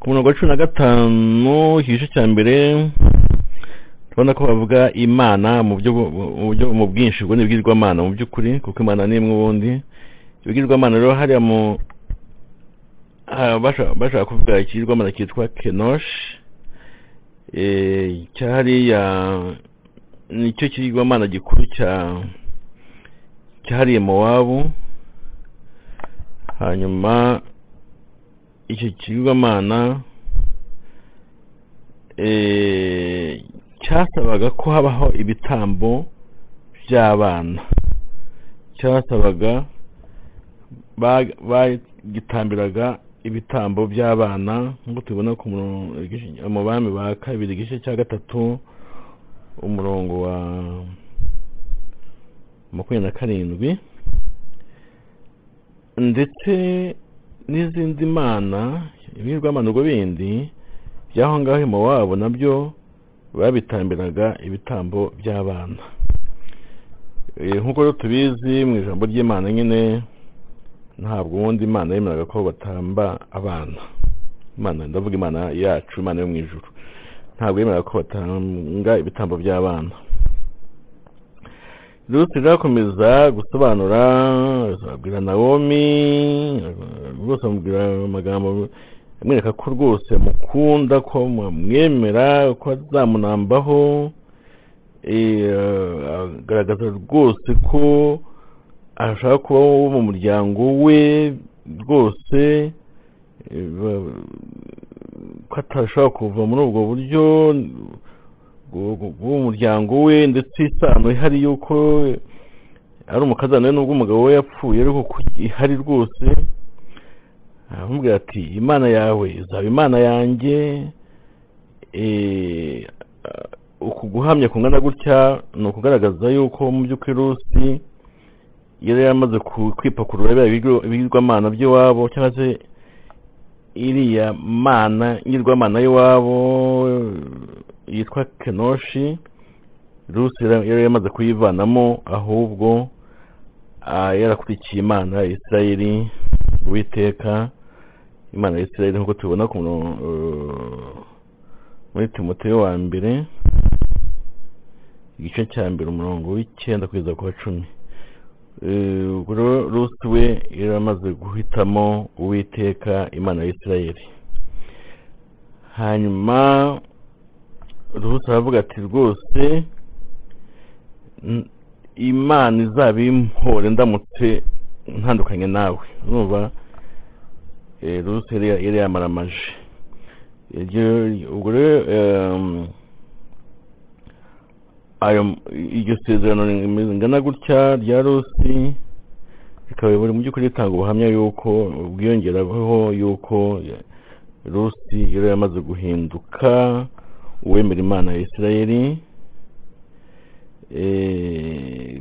Ku murongo wa cumi na gatanu igice cya mbere turabona ko bavuga imana mu buryo bu- mu bwinshi ubwo ni ibwirwamana mu by'ukuri kuko imana ni imwe ubundi. Ibwirwamana rero hariya mu basha- bashaka kuvuga ikigirwamana cyitwa kenoshi eh, cyahariya ni cyo kigirwamana gikuru cya cyahariye mowabu. Hanyuma icyo kigirwamana eh, cyasabaga ko habaho ibitambo by'abana. Cyasabaga ba- bagitambiraga ibitambo by'abana nk'uko tubibona ku murongo mu bami ba kabiri igice cya gatatu umurongo wa makumyabiri na karindwi. Ndetse n'izindi mana ubwo bindi by'aho ngaho i Mowabu na byo babitambiraga ibitambo by'abana. Eh, nk'uko rero tubizi mu ijambo ry'imana nyine ntabwo ubundi imana yemeraga ko batamba abana. Imana ndavuga imana yacu imana yo mu ijuru. Ntabwo yemeraga ko batanga ibitambo by'abana. Rusi rirakomeza gusobanura abwira nawomi rwose amubwira amagambo amwereka ko rwose mukunda ko mwemera ko azamunambaho eh, agaragaza rwose ko ashaka kuba wo mu muryango we rwose ba- ko atashobora kuva muri ubwo buryo bw'umuryango we ndetse isano ihari yuko ari umukazana we nubwo umugabo we yapfuye ariko ko ihari rwose aramubwira ati imana yawe izaba imana yanjye eh, uku guhamya kungana gutya ni ukugaragaza yuko mu by'ukuri rusi yari yamaze ku- kwipakurura ibigirwamana by'iwabo cyangwa se iriya mana ngirwamana y'iwabo yitwa kenoshi rusi yari yamaze kuyivanamo ahubwo ah, yarakurikiye imana ya isirayeli uwiteka imana ya isirayeli nk'uko tubibona ku eh, muri timoteyo wa mbere igice cya mbere umurongo w'icyenda kugeza ku wa cumi. Eh, rusi we yari amaze guhitamo uwiteka imana ya isirayeli hanyuma rusi aravuga ati rwose imana izaba impore ndamutse ntandukanye nawe. Urumva eh, rusi yari yari yamaramaje iryo ubwo rero em, ayo iryo sezerano ringana gutya rya rusi rikaba buri mu by'ukuri ritanga ubuhamya yuko bwiyongeraho yuko rusi yari yamaze guhinduka uwemera imana ya isirayeli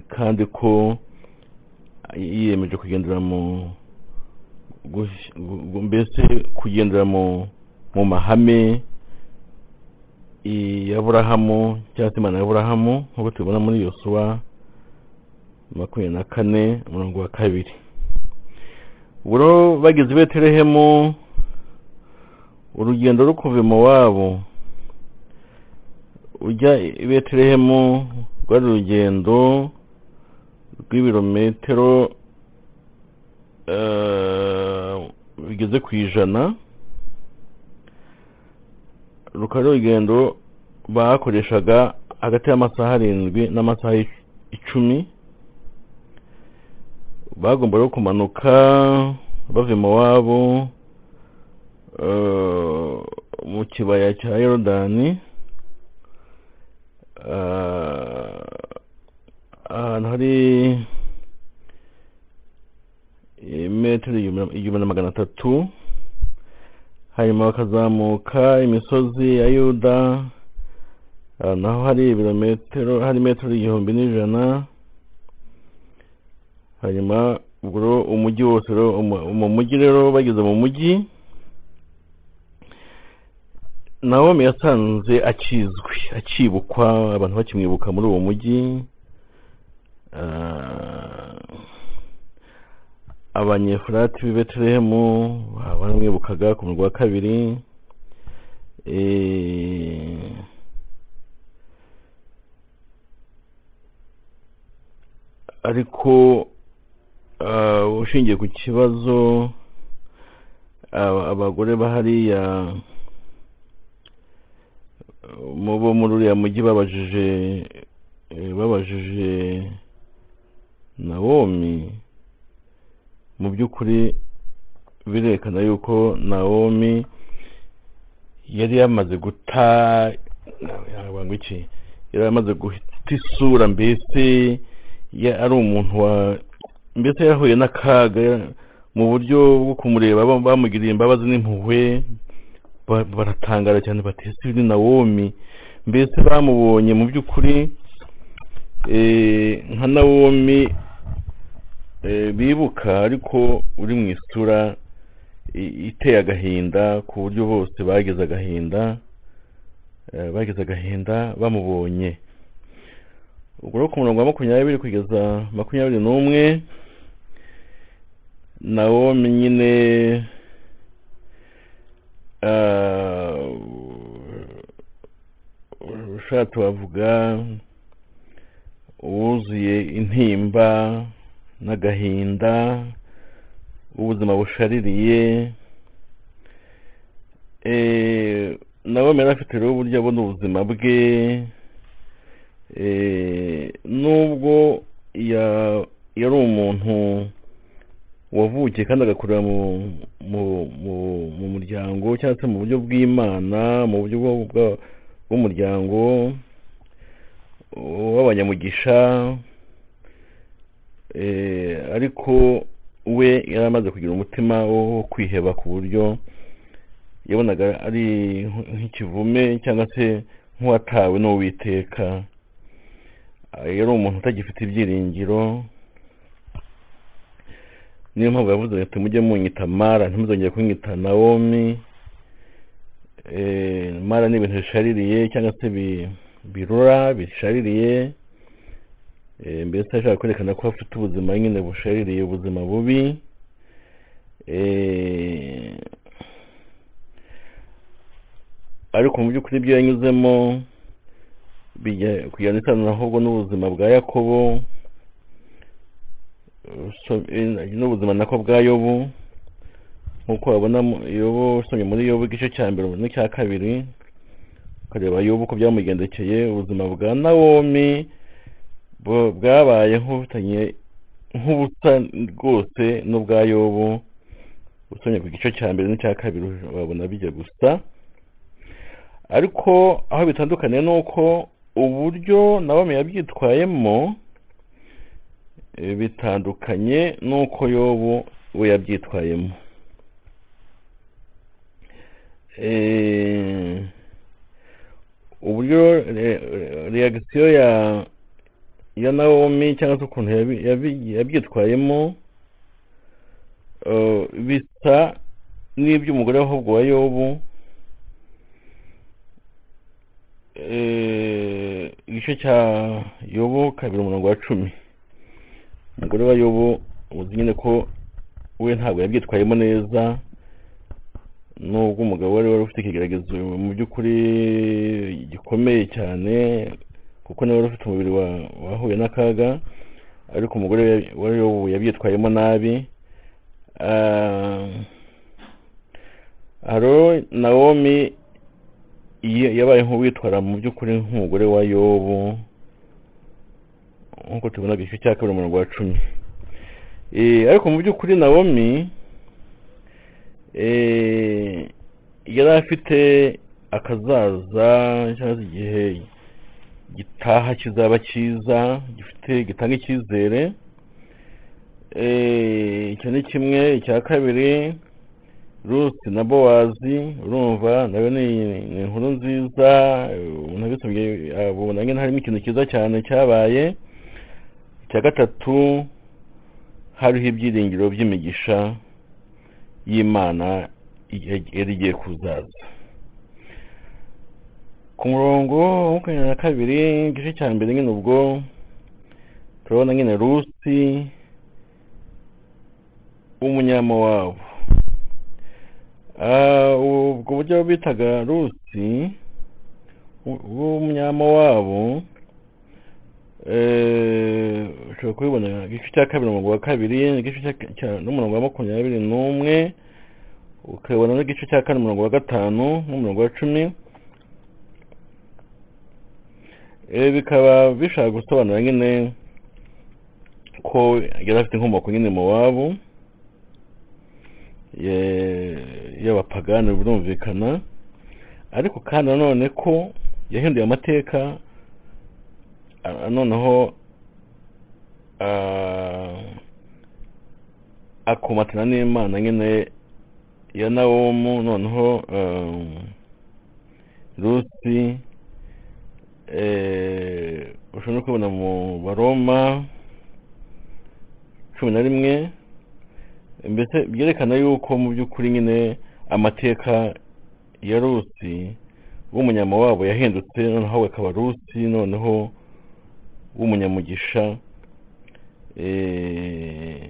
kandi ko yiyemeje kugendera mu mbese kugendera mu mahame ya Aburahamu cyangwa se imana ya Aburahamu nk'uko tubibona muri Yosuwa makumyabiri na kane umurongo wa kabiri. Ubwo bageze i betelehemu urugendo rukuva iwabo ujya i betelehemu rwari urugendo rw'ibirometero bigeze ku ijana. Rukaba ari urugendo bakoreshaga hagati y'amasaha arindwi n'amasaha ic- icumi. Bagomba rero kumanuka bava iwabo mu kibaya cya yorodani. Ahantu hari metero igihumbi na magana atatu. Hanyuma bakazamuka imisozi ya yuda. Ah, naho hari ibirometero hari metero igihumbi n'ijana. Hanyuma ubwo umujyi wose mu mujyi rero bageze mu mujyi. Nawomi yasanze akizwi akibukwa abantu bakimwibuka muri uwo mujyi. Ah, abanyefurati b'i betelehemu baramwibukaga ku murwa wa kabiri Eh, ariko ushingiye ku kibazo aba- abagore bahariya bo muri uriya mujyi babajije eh, babajije nawomi mu by'ukuri birerekana yuko nawomi yari yamaze guta iki? Yari yamaze guta isura mbese ari umuntu wa mbese yahuye n'akaga mu buryo bwo kumureba bam- bamugiriye imbabazi n'impuhwe ba- baratangara cyane uyu ni nawomi mbese bamubonye mu by'ukuri eh, nka nawomi bibuka ariko uri mu isura iteye agahinda ku buryo bose bagize agahinda eh, bagize agahinda bamubonye. Ubwo rero ku murongo wa makumyabiri kugeza makumyabiri n'umwe nawomi nyine ah, ushatse wavuga wuzuye intimba n'agahinda ubuzima bushaririye. Eh, nawe yari afite rero uburyo abona ubuzima bwe. Eh, nubwo ya- yari umuntu wavukiye kandi agakurira mu mu mu- mu muryango cyangwa se mu buryo bw'imana mu buryo bw'umuryango w'abanyamugisha. Ariko we yari amaze kugira umutima wo kwiheba ku buryo yabonaga ari nk- nk'ikivume cyangwa se nk'uwatawe n'uwiteka yari umuntu utagifite ibyiringiro. Niyo mpamvu yavuze ati mujye munyita mara ntimuzongere kunyita nawomi. Eh, mara ni ibintu bishaririye cyangwa se bi- birura bishaririye. Eh, mbese ashaka kwerekana ko afite ubuzima nyine bushaririye ubuzima bubi. Eh, ariko mu by'ukuri ibyo yanyuzemo bijya kujyana isano ahubwo n'ubuzima bwa yakobo. Eh, n'ubuzima nako bwa yobu. Nk'uko wabona mu- yobu usomye muri yobu igice cya mbere n'icya kabiri. Ukareba yobu uko byamugendekeye ubuzima bwa nawomi. Bwabaye nk'ubutanye nk'ubusa rwose n'ubwa yobu usomye ku gice cya mbere n'icya kabiri wabona bijya gusa. Ariko aho bitandukaniye ni uko uburyo nawomi yabyitwayemo eh, bitandukanye n'uko yobu we yabyitwayemo. Eh, uburyo re- reagisiyo ya ya nawomi cyangwa se ukuntu yabyitwayemo eh, bisa n'iby'umugore w'ahubwo wa yobu eh, igice cya yobu kabiri umurongo wa cumi. Umugore wa yobu uzi nyine ko we ntabwo yabyitwayemo neza nubwo umugabo wari wari ufite ikigeragezo mu by'ukuri gikomeye cyane kuko nawe wari ufite umubiri wa- wahuye n'akaga ariko umugore yabyitwayemo nabi Ah, haro nawomi ye- yabaye nk'uwitwara mu by'ukuri nk'umugore wa yobu nk'uko tubona igice cya kabiri umurongo wa cumi. Eh, ariko mu by'ukuri nawomi eh, yari afite akazaza cyangwa se igihe gitaha kizaba cyiza gifite gitanga icyizere. Eh, icyo ni kimwe icya kabiri rusi na bowazi urumva na yo ni inkuru nziza umuntu abisomye abona nyine harimo ikintu cyiza cyane cyabaye. Icya gatatu hariho ibyiringiro by'imigisha y'imana yari igiye kuzaza. Ku murongo makumyabiri na kabiri igice cya mbere nyine ubwo turabona nyine rusi w'umunyamawabo Ah, ubwo buryo bitaga rusi w'umunyamawabo eh, ushobora kubibona igice cya kabiri umurongo wa kabiri igice n'umurongo wa makumyabiri n'umwe ukabona n'igice cya kane umurongo wa gatanu n'umurongo wa cumi. Bikaba bishaka gusobanura nyine ko yari afite inkomoko nyine mu wabo y'abapagani birumvikana ariko kandi nanone ko yahinduye amateka noneho akomatana n'imana nyine ya nawomu noneho rusi eh, ushobora no kubona mu baroma cumi na rimwe mbese byerekana yuko mu by'ukuri nyine amateka ya rusi w'umunyamawabo yahindutse noneho we akaba rusi noneho w'umunyamugisha. Eh,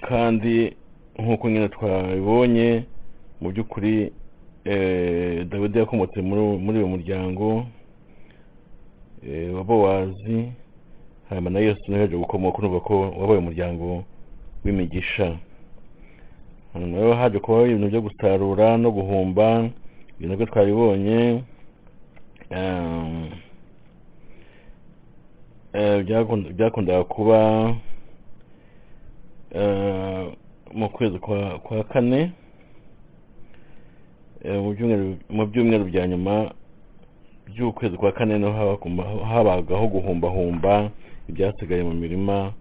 kandi nk'uko nyine twabibonye mu by'ukuri eh, dawidi yakomotse muri uyu muryango. Eh, wa bowazi hanyuma na yesu nawe gukomoka urumva ko wabaye umuryango w'imigisha. Hanyuma rero haje kubaho ibintu byo gusarura no guhumba ibintu byo twabibonye um, eh, byakund- byakundaga kuba eh, mu kwezi kwa kane. eh, byumweru mu byumweru bya nyuma by'ukwezi kwa kane ni ho habagaho guhumbahumba ibyasigaye mu mirima.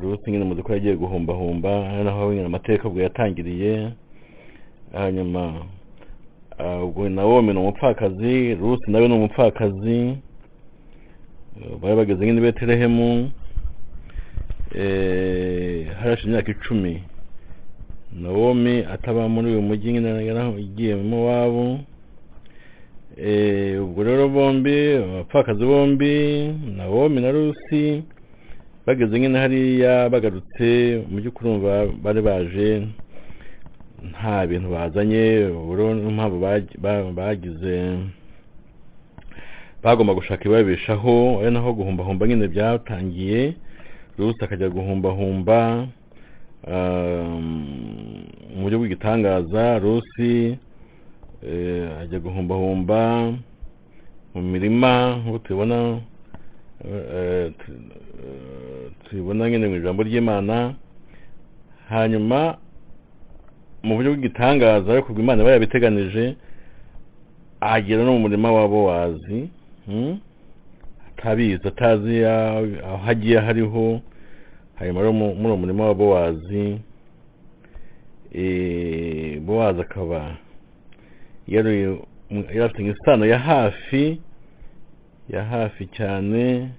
Rusi nyine muzi ko yagiye guhumbahumba ari naho nyine amateka ubwo yatangiriye. Hanyuma ah, ubwo nawomi ni umupfakazi rusi nawe ni umupfakazi. Eh, bari bageze nyine i eh, harashe imyaka icumi nawomi ataba muri uyu mujyi nyine yaragiyemo wabo Eh, ubwo rero bombi abapfakazi bombi nawomi na rusi bageze nyine hariya bagarutse mu by'ukuri bari baje nta bintu bazanye uburo n'impamvu bagi- ba- bagize bagomba gushaka ibabeshaho ari naho guhumbahumba nyine byatangiye. Rusi akajya guhumbahumba um, mu buryo bw'igitangaza rusi eh, ajya guhumbahumba mu mirima nk'uko tubibona eh, eh, tubibona nyine mu ijambo ry'imana hanyuma mu buryo bw'igitangaza ariko ubwo imana iba yabiteganije agera no mu murima wa bowazi hmm? atabizi atazi aho agiye hariho hanyuma rero mu- muri uwo murima wa bowazi eh, bowazi akaba yari afite isano ya hafi ya hafi cyane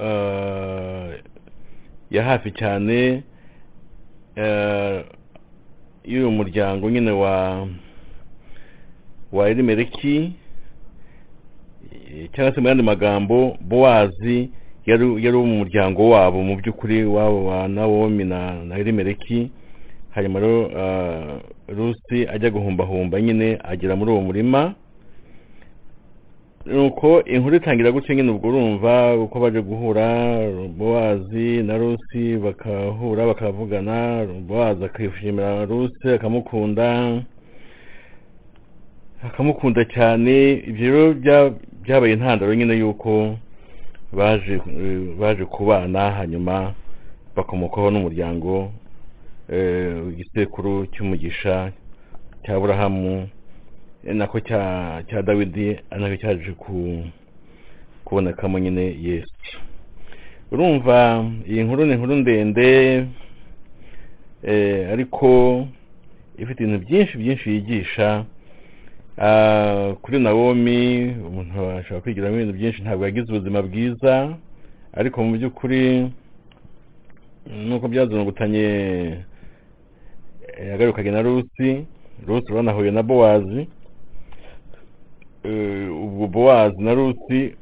ah, ya hafi cyane eh, y'uyu muryango nyine wa wa elimeleki eh, cyangwa se mu yandi magambo bowazi yari mu muryango wabo mu by'ukuri wabo wa nawomi na elimeleki. Hanyuma rero ah, rusi ajya guhumbahumba nyine agera muri uwo murima. Nuko inkuru itangira gutyo nyine ubwo urumva uko baje guhura bowazi na rusi bakahura bakavugana. Bowazi akishimira rusi akamukunda. Akamukunda cyane ibyo rero bya- byabaye intandaro nyine y'uko baje kubana hanyuma bakomokaho n'umuryango eh, igisekuru cy'umugisha cya burahamu eh, nako cya dawidi na cyo cyaje ku kubonekamo nyine yesu. Urumva iyi nkuru ni inkuru ndende eh, ariko ifite ibintu byinshi byinshi yigisha kuri nawomi umuntu ashobora kwigiramo ibintu byinshi ntabwo yagize ubuzima bwiza ariko mu by'ukuri nuko byazungutanye eh, yagarukanye na rusi rusi banahuye na bowazi Eh, ubwo bowazi na rusi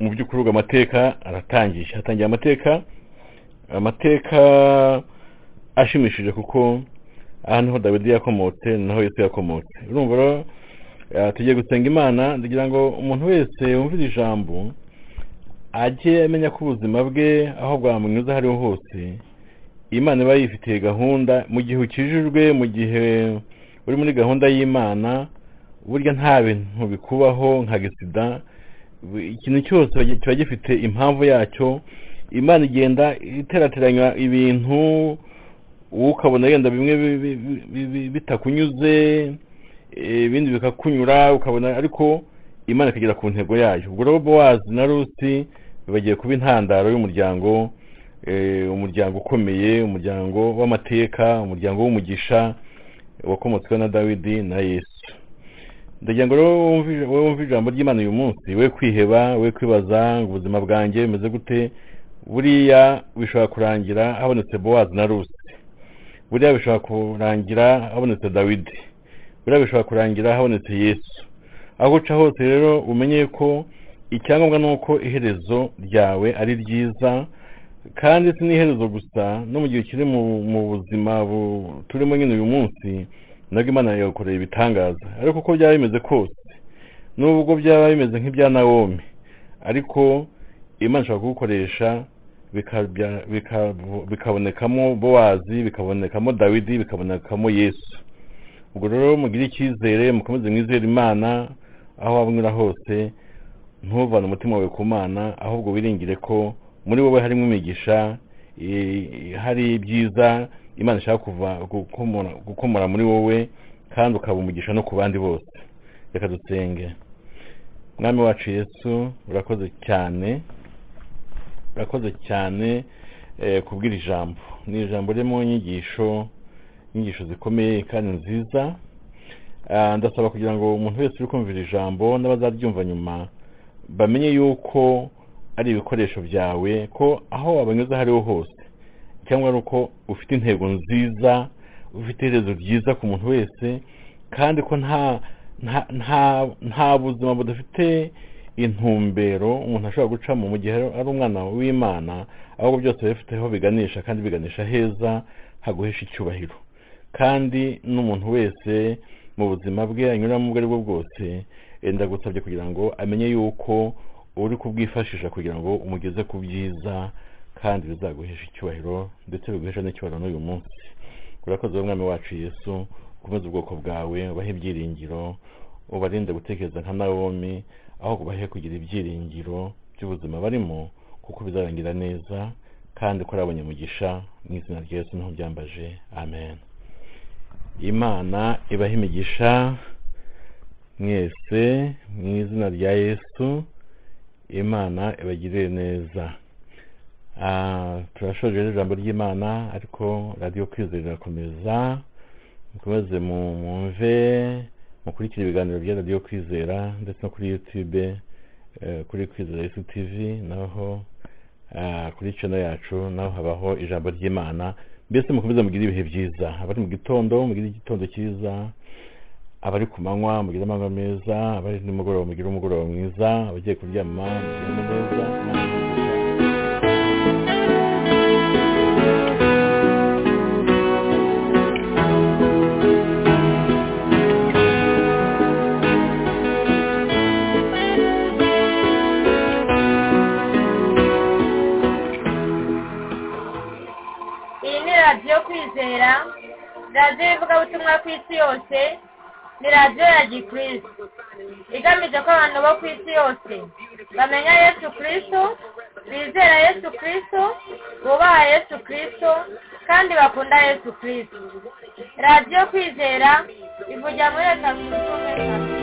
mu by'ukuri ubwo amateka aratangiye hatangiye amateka amateka ashimishije kuko aha ni ho dawidi yakomotse naho yesu yakomotse. Urumva rero tugiye gusenga imana ndagira ngo umuntu wese wumvira ijambo ajye amenya ko ubuzima bwe aho bwamunyuze aho ariho hose imana iba yifitiye gahunda mu gihe ukijijwe mu gihe uri muri gahunda y'imana burya nta bintu bikubaho nka gisida ikintu cyose kiba gifite impamvu yacyo imana igenda iterateranya ibintu wowe ukabona yenda bimwe bi- bi- bi- bi- bitakunyuze eh, ibindi bikakunyura ukabona ariko imana ikagera ku ntego yayo. Ubwo rero bowazi na rusi bagiye kuba intandaro y'umuryango eh, umuryango ukomeye umuryango w'amateka umuryango w'umugisha wakomotswe na dawidi na yesu. Ndagira ngo rero wumve ijambo ry'imana uyu munsi. We kwiheba we kwibaza ngo ubuzima bwanjye bumeze gute? Buriya bishobora kurangira habonetse bowazi na rusi. Buriya bishobora kurangira habonetse dawidi. Buriya bishobora kurangira habonetse yesu. Aho uca hose rero umenye ko icyangombwa ni uko iherezo ryawe ari ryiza kandi si n'iherezo gusa no mu gihe ukiri mu buzima bu- turimo nyine uyu munsi nabwo imana yagukoreye ibitangaza. Ariko uko byaba bimeze kose nubwo byaba bimeze nk'ibya nawomi ariko imana ishobora kugukoresha bikabonekamo bowazi bikabonekamo dawidi bikabonekamo yesu. Ubwo rero mugire icyizere mukomeze mwizere imana aho waba unyura hose ntuvane umutima wawe ku mana ahubwo wiringire ko muri wowe harimo imigisha hari ibyiza imana ishaka kuva gukomora muri wowe kandi ukaba umugisha no ku bandi bose. Reka dusenge. Mwami wacu yesu urakoze cyane urakoze cyane eh, kubwira ijambo. Ni ijambo ririmo inyigisho inyigisho zikomeye kandi nziza. Ah, ndasaba kugira ngo umuntu wese uri kumvira ijambo n'abazaryumva nyuma bamenye yuko ari ibikoresho byawe ko aho wabanyuze aho ariho hose. Cyangwa ari uko ufite intego nziza ufite iherezo ryiza ku muntu wese kandi ko nta nta buzima budafite intumbero umuntu ashobora gucamo mu gihe ari umwana w'imana ahubwo byose bifite aho biganisha kandi biganisha heza haguhesha icyubahiro. Kandi n'umuntu wese mu buzima bwe anyuramo ubwo ari bwo bwose ndagusabye kugira ngo amenye yuko uri kubwifashisha kugira ngo umugeze ku byiza kandi bizaguhesha icyubahiro ndetse biguhesha n'icyubahiro n'uyu munsi. Urakoze wowe mwami wacu yesu ukomeze ubwoko bwawe ubahe ibyiringiro ubarinde gutekereza nka nawomi aho ubahe kugira ibyiringiro by'ubuzima barimo kuko bizarangira neza kandi ko ari abanyamugisha mu izina rya yesu ni ho byambaje. Amen. Imana ibahe imigisha mwese mu izina rya yesu imana ibagirire neza. Ah, turashoje ijambo ry'imana ariko radiyo kwizera irakomeza. Mukomeze mu- mwumve mukurikira ibiganiro bya radiyo kwizera ndetse no kuri yutube eh, kuri kwizera yesu naho ah, kuri channel yacu naho habaho ijambo ry'imana. Mbese mukomeze mugire ibihe byiza? Abari mu gitondo mugire igitondo cyiza. Abari ku manywa mugire amanywa meza. Abari nimugoroba mugire umugoroba mwiza. Abagiye kuryama muryame neza radiyo kwizera radiyo ivugabutumwa ku isi yose ni radiyo ya gikristo. Igamije ko abantu bo ku isi yose bamenya yesu kristo bizera yesu kristo bubaha yesu kristo kandi bakunda yesu kristo. Radiyo kwizera ivugira muri leta zunze ubumwe za